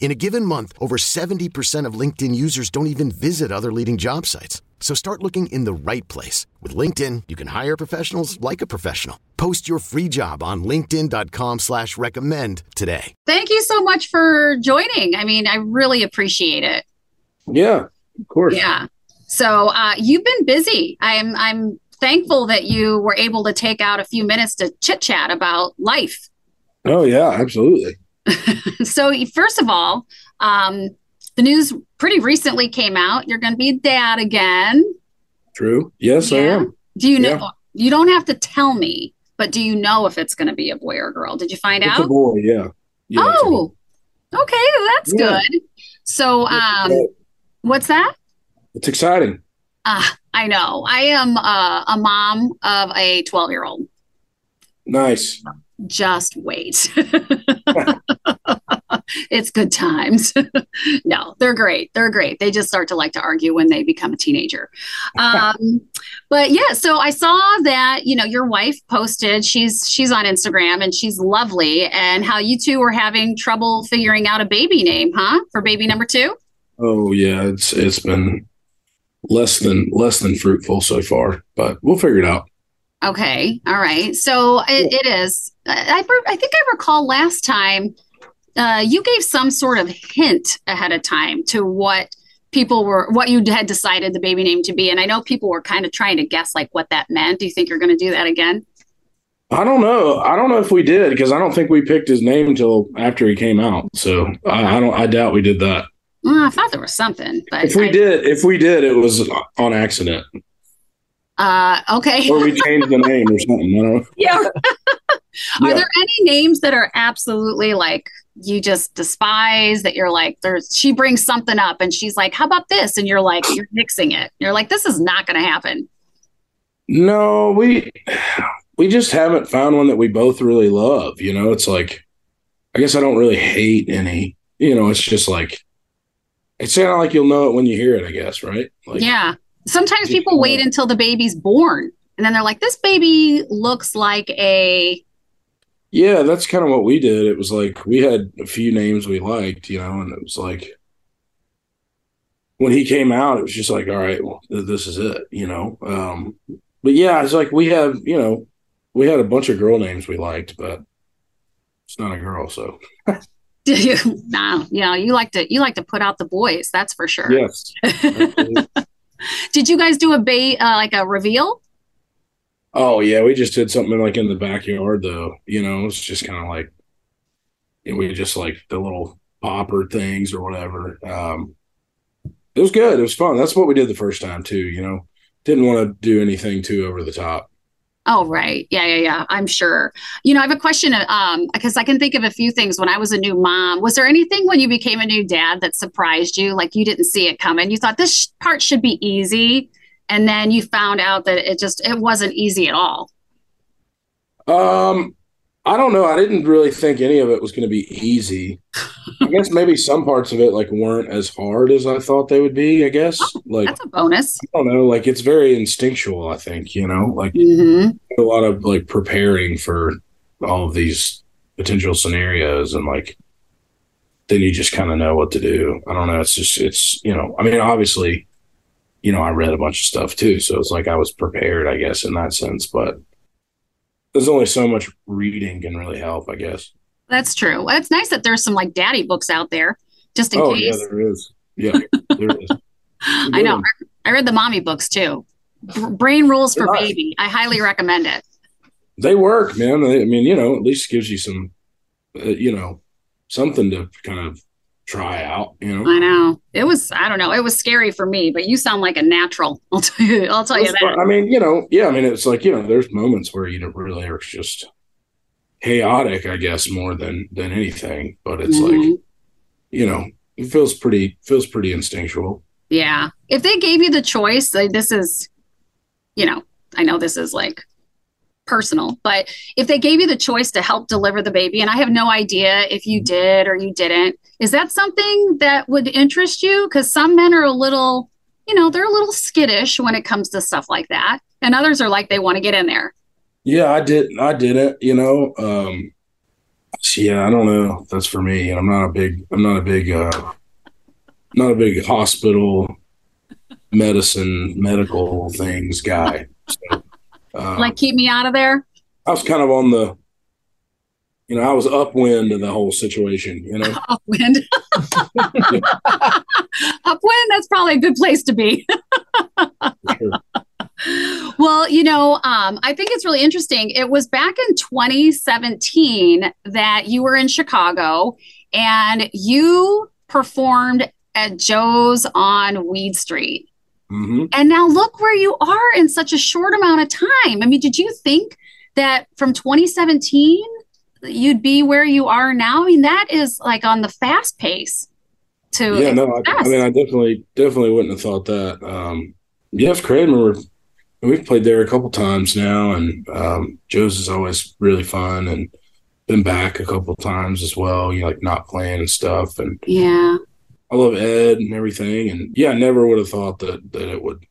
In a given month, over 70% of LinkedIn users don't even visit other leading job sites. So start looking in the right place. With LinkedIn, you can hire professionals like a professional. Post your free job on linkedin.com slash recommend today. Thank you so much for joining. I mean, I really appreciate it. Yeah, of course. Yeah. So uh, you've been busy. I'm I'm thankful that you were able to take out a few minutes to chit chat about life. Oh yeah, absolutely. so first of all, um, the news pretty recently came out. You're going to be a dad again. True. Yes, Yeah. I am. Do you know? Yeah. You don't have to tell me, but do you know if it's going to be a boy or a girl? Did you find It's a out? boy. Yeah. yeah boy. oh, okay, that's good. So, um, what's that? It's exciting. Ah, I know. I am uh, a mom of a 12 year old. Nice. Just wait. it's good times. no, they're great. They're great. They just start to like to argue when they become a teenager. Um, but yeah, so I saw that you know your wife posted. She's she's on Instagram and she's lovely. And how you two were having trouble figuring out a baby name, huh? For baby number two. Oh yeah, it's it's been less than less than fruitful so far, but we'll figure it out. Okay. All right. So it, it is. I, I think I recall last time uh, you gave some sort of hint ahead of time to what people were, what you had decided the baby name to be. And I know people were kind of trying to guess like what that meant. Do you think you're going to do that again? I don't know. I don't know if we did because I don't think we picked his name until after he came out. So I, I don't. I doubt we did that. Well, I thought there was something, but If we I- did, if we did, it was on accident, uh, okay. or we change the name or something. You don't. yeah. Are Yeah. there any names that are absolutely like you just despise that you're like there's she brings something up and she's like how about this and you're like you're mixing it you're like this is not going to happen No, we we just haven't found one that we both really love. You know, it's like I guess I don't really hate any. You know, it's just like it's kind of like you'll know it when you hear it. I guess, right? Like, yeah sometimes people wait until the baby's born and then they're like this baby looks like a yeah, that's kind of what we did. It was like we had a few names we liked, you know, and it was like when he came out, it was just like, all right, well, th- this is it, you know. Um, but yeah, it's like we have, you know, we had a bunch of girl names we liked, but it's not a girl, so no you know you like to you like to put out the boys that's for sure yes. did you guys do a ba- uh, like a reveal Oh yeah, we just did something like in the backyard though. You know, it's just kind of like you know, we just like the little popper things or whatever. Um it was good. It was fun. That's what we did the first time too, you know. Didn't want to do anything too over the top. Oh, right. Yeah, yeah, yeah. I'm sure. You know, I have a question um, because I can think of a few things when I was a new mom. Was there anything when you became a new dad that surprised you? Like you didn't see it coming? You thought this sh- part should be easy. And then you found out that it just it wasn't easy at all. Um I don't know. I didn't really think any of it was going to be easy. I guess maybe some parts of it like weren't as hard as I thought they would be, I guess. Like That's a bonus. I don't know, like it's very instinctual, I think, you know, like hmm a lot of like preparing for all of these potential scenarios and like then you just kind of know what to do. I don't know. It's just it's you know, I mean obviously, you know, I read a bunch of stuff too, so it's like I was prepared, I guess, in that sense, but there's only so much reading can really help, I guess. That's true. Well, It's nice that there's some like daddy books out there just in case. Oh yeah, there is. Yeah, there is. I know. I read the mommy books too. Brain Rules for Nice. Baby. I highly recommend it. they work, man. I mean, you know, at least gives you some, uh, you know, something to kind of try out. You know, I know it was. I don't know. It was scary for me, but you sound like a natural. I'll tell you. I'll tell you that. I mean, you know, yeah. I mean, it's like you know, there's moments where you don't really are just chaotic, I guess, more than than anything. But it's mm-hmm. like, you know, it feels pretty feels pretty instinctual. Yeah. If they gave you the choice, like this is, you know, I know this is like personal, but if they gave you the choice to help deliver the baby, and I have no idea if you mm-hmm. did or you didn't, is that something that would interest you? Because some men are a little, you know, they're a little skittish when it comes to stuff like that. And others are like they want to get in there. Yeah, I did. I did it. You know, um, yeah, I don't know. That's for me. and I'm not a big. I'm not a big. Uh, not a big hospital medicine medical things guy. So, uh, like keep me out of there. I was kind of on the, you know, I was upwind in the whole situation. You know, upwind. upwind. That's probably a good place to be. sure. Well, you know, um, I think it's really interesting. It was back in 2017 that you were in Chicago and you performed at Joe's on Weed Street. Mm-hmm. And now look where you are in such a short amount of time. I mean, did you think that from 2017 you'd be where you are now? I mean, that is like on the fast pace. To yeah, no, I, I, mean, I definitely, definitely wouldn't have thought that. Um, yes, Kramer, we've played there a couple times now, and um, Joe's is always really fun, and been back a couple times as well. You know, like not playing and stuff, and yeah, I love Ed and everything, and yeah, I never would have thought that that it would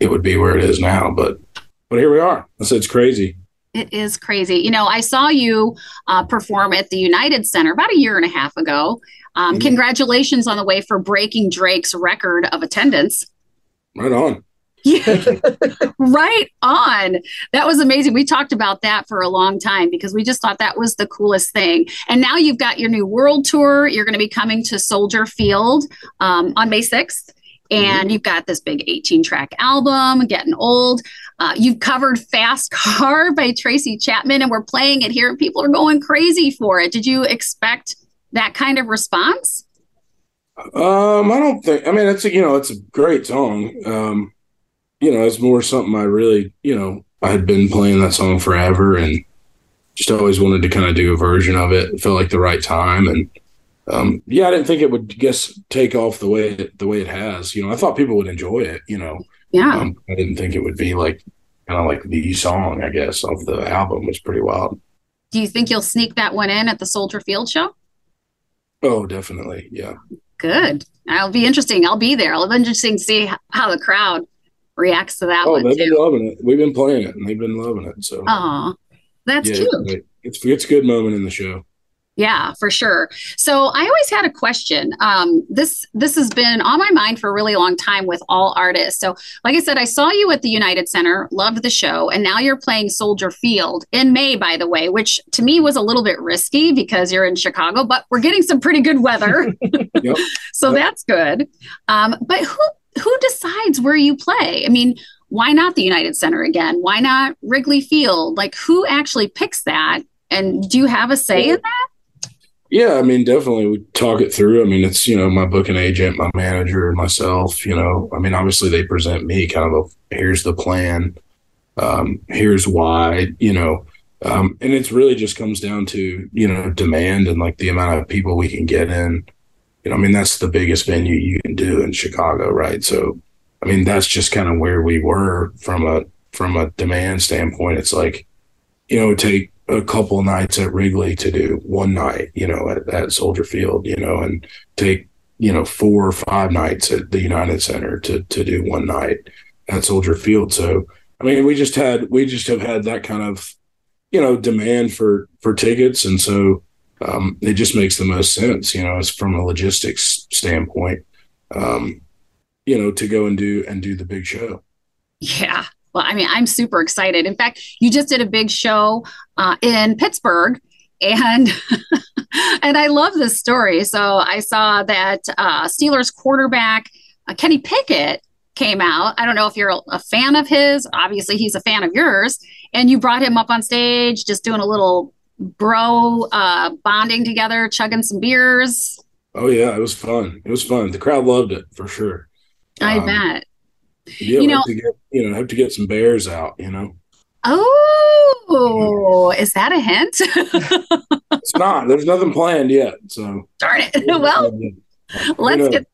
it would be where it is now, but but here we are. I said it's crazy. It is crazy. You know, I saw you uh, perform at the United Center about a year and a half ago. Um, mm-hmm. Congratulations on the way for breaking Drake's record of attendance. Right on. Yeah, right on. That was amazing. We talked about that for a long time because we just thought that was the coolest thing. And now you've got your new world tour. You're going to be coming to Soldier Field um, on May 6th. And mm-hmm. you've got this big 18 track album, Getting Old. Uh, you've covered Fast Car by Tracy Chapman, and we're playing it here, and people are going crazy for it. Did you expect that kind of response? Um, I don't think. I mean, it's a you know, it's a great song. Um, you know, it's more something I really, you know, I had been playing that song forever and just always wanted to kind of do a version of it. it felt like the right time. And um, yeah, I didn't think it would guess take off the way it, the way it has. You know, I thought people would enjoy it. You know, yeah. Um, I didn't think it would be like kind of like the song. I guess of the album was pretty wild. Do you think you'll sneak that one in at the Soldier Field show? Oh, definitely. Yeah. Good. I'll be interesting. I'll be there. I'll be interesting to see how the crowd reacts to that oh, one. they've too. been loving it. We've been playing it and they've been loving it. So Oh, that's yeah, cute. It's it's a good moment in the show. Yeah, for sure. So I always had a question. Um, this this has been on my mind for a really long time with all artists. So, like I said, I saw you at the United Center, loved the show, and now you're playing Soldier Field in May, by the way, which to me was a little bit risky because you're in Chicago, but we're getting some pretty good weather, yep. so yep. that's good. Um, but who who decides where you play? I mean, why not the United Center again? Why not Wrigley Field? Like, who actually picks that? And do you have a say in that? Yeah, I mean, definitely we talk it through. I mean, it's, you know, my booking agent, my manager, myself, you know, I mean, obviously they present me kind of a here's the plan, um, here's why, you know, um, and it's really just comes down to, you know, demand and like the amount of people we can get in you know, I mean, that's the biggest venue you can do in Chicago, right? So, I mean, that's just kind of where we were from a from a demand standpoint. It's like, you know, take a couple nights at Wrigley to do one night, you know, at, at Soldier Field, you know, and take you know four or five nights at the United Center to to do one night at Soldier Field. So, I mean, we just had we just have had that kind of you know demand for for tickets, and so um, it just makes the most sense, you know, it's from a logistics standpoint, um, you know, to go and do and do the big show. Yeah. Well, I mean, I'm super excited. In fact, you just did a big show uh, in Pittsburgh, and and I love this story. So I saw that uh, Steelers quarterback uh, Kenny Pickett came out. I don't know if you're a fan of his. Obviously, he's a fan of yours. And you brought him up on stage, just doing a little bro uh, bonding together, chugging some beers. Oh yeah, it was fun. It was fun. The crowd loved it for sure. I um, bet. Yeah, you know, to get, you know, have to get some bears out. You know. Oh, is that a hint? it's not. There's nothing planned yet. So darn it. well, let's get.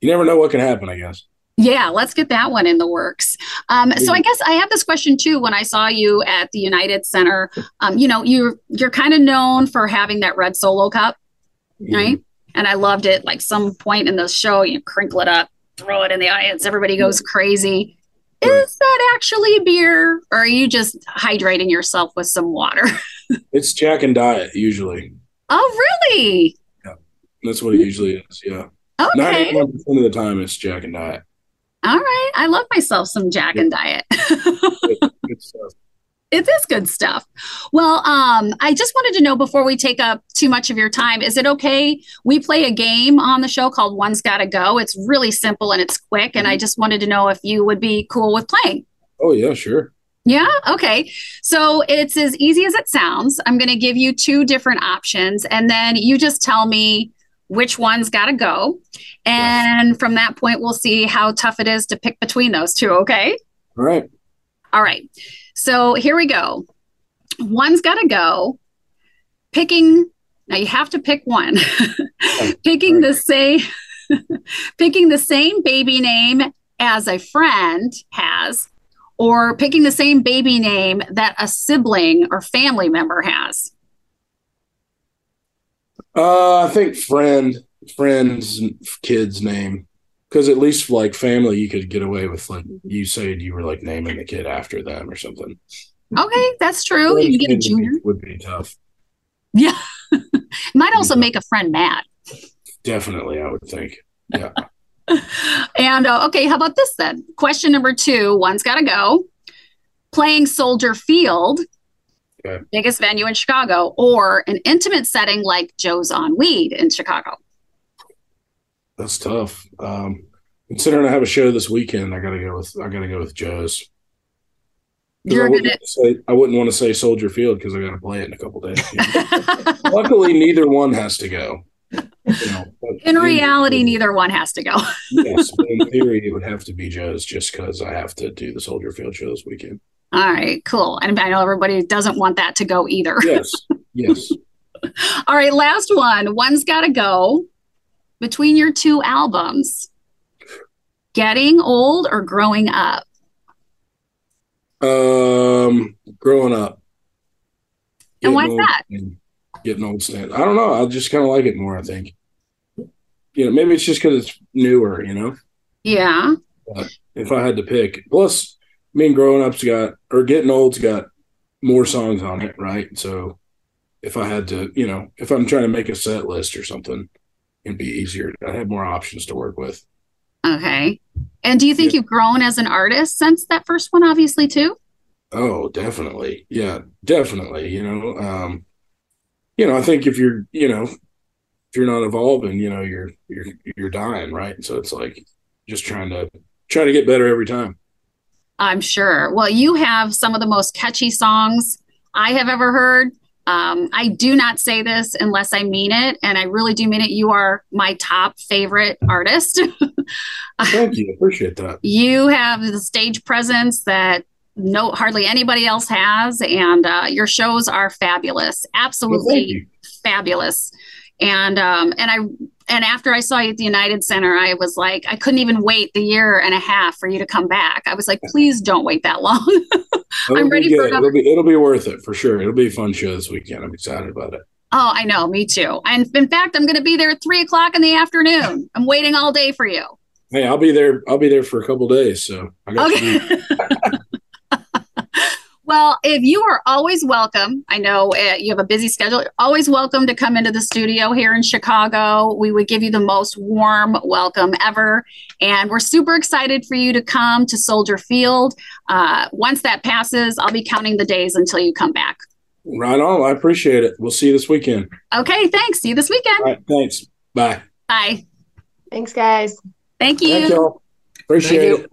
You never know what can happen. I guess. Yeah, let's get that one in the works. Um, so I guess I have this question too. When I saw you at the United Center, um, you know, you're you're kind of known for having that red solo cup, right? And I loved it. Like some point in the show, you crinkle it up, throw it in the audience, everybody goes hmm. crazy. Hmm. Is that actually beer, or are you just hydrating yourself with some water? it's Jack and Diet usually. Oh, really? Yeah, that's what it usually is. Yeah. Okay. Ninety-one percent of the time, it's Jack and Diet. All right. I love myself some Jack and Diet. good stuff. It is good stuff. Well, um, I just wanted to know before we take up too much of your time, is it okay? We play a game on the show called One's Gotta Go. It's really simple and it's quick. And I mm-hmm. just wanted to know if you would be cool with playing. Oh, yeah, sure. Yeah. Okay. So it's as easy as it sounds. I'm going to give you two different options, and then you just tell me which one's got to go. And yes. from that point, we'll see how tough it is to pick between those two. Okay. All right. All right. So here we go. One's got to go. Picking, now you have to pick one. picking the same. picking the same baby name as a friend has, or picking the same baby name that a sibling or family member has. Uh, I think friend, friend's kid's name, because at least like family, you could get away with like you said you were like naming the kid after them or something. Okay, that's true. you get a junior would be tough. Yeah, might also make a friend mad. Definitely, I would think. Yeah. and uh, okay, how about this then? Question number two. One's got to go. Playing Soldier Field okay. biggest venue in Chicago, or an intimate setting like Joe's on Weed in Chicago? That's tough. Um, considering I have a show this weekend, I gotta go with I gotta go with Joe's. You're I wouldn't, gonna... say, I wouldn't want to say Soldier Field because I got to play it in a couple days. Luckily, neither one has to go. You know, in reality, in, neither one has to go. yes, in theory, it would have to be Joe's just because I have to do the Soldier Field show this weekend. All right, cool. And I know everybody doesn't want that to go either. Yes. Yes. All right, last one. One's got to go between your two albums. Getting old or growing up? Um, growing up. Getting and why's that? Getting old stand. I don't know. I just kind of like it more, I think. You know, maybe it's just because it's newer, you know? Yeah. But if I had to pick, plus I mean, growing up's got or getting old's got more songs on it, right? So if I had to, you know, if I'm trying to make a set list or something, it'd be easier. I have more options to work with. Okay. And do you think yeah. you've grown as an artist since that first one, obviously, too? Oh, definitely. Yeah, definitely. You know, um, you know, I think if you're, you know, if you're not evolving, you know, you're you're you're dying, right? So it's like just trying to try to get better every time. I'm sure. Well, you have some of the most catchy songs I have ever heard. Um, I do not say this unless I mean it, and I really do mean it. You are my top favorite artist. Thank you. I appreciate that. You have the stage presence that no hardly anybody else has, and uh, your shows are fabulous. Absolutely well, fabulous. And um, and I and after I saw you at the United Center, I was like, I couldn't even wait the year and a half for you to come back. I was like, please don't wait that long. I'm ready for another- it'll be it'll be worth it for sure. It'll be a fun show this weekend. I'm excited about it. Oh, I know, me too. And in fact, I'm going to be there at three o'clock in the afternoon. I'm waiting all day for you. Hey, I'll be there. I'll be there for a couple days. So I got okay. Well, if you are always welcome, I know uh, you have a busy schedule, always welcome to come into the studio here in Chicago. We would give you the most warm welcome ever. And we're super excited for you to come to Soldier Field. Uh, once that passes, I'll be counting the days until you come back. Right on. I appreciate it. We'll see you this weekend. Okay. Thanks. See you this weekend. thanks. Bye. Bye. Thanks, guys. Thank you. Thank you Appreciate it.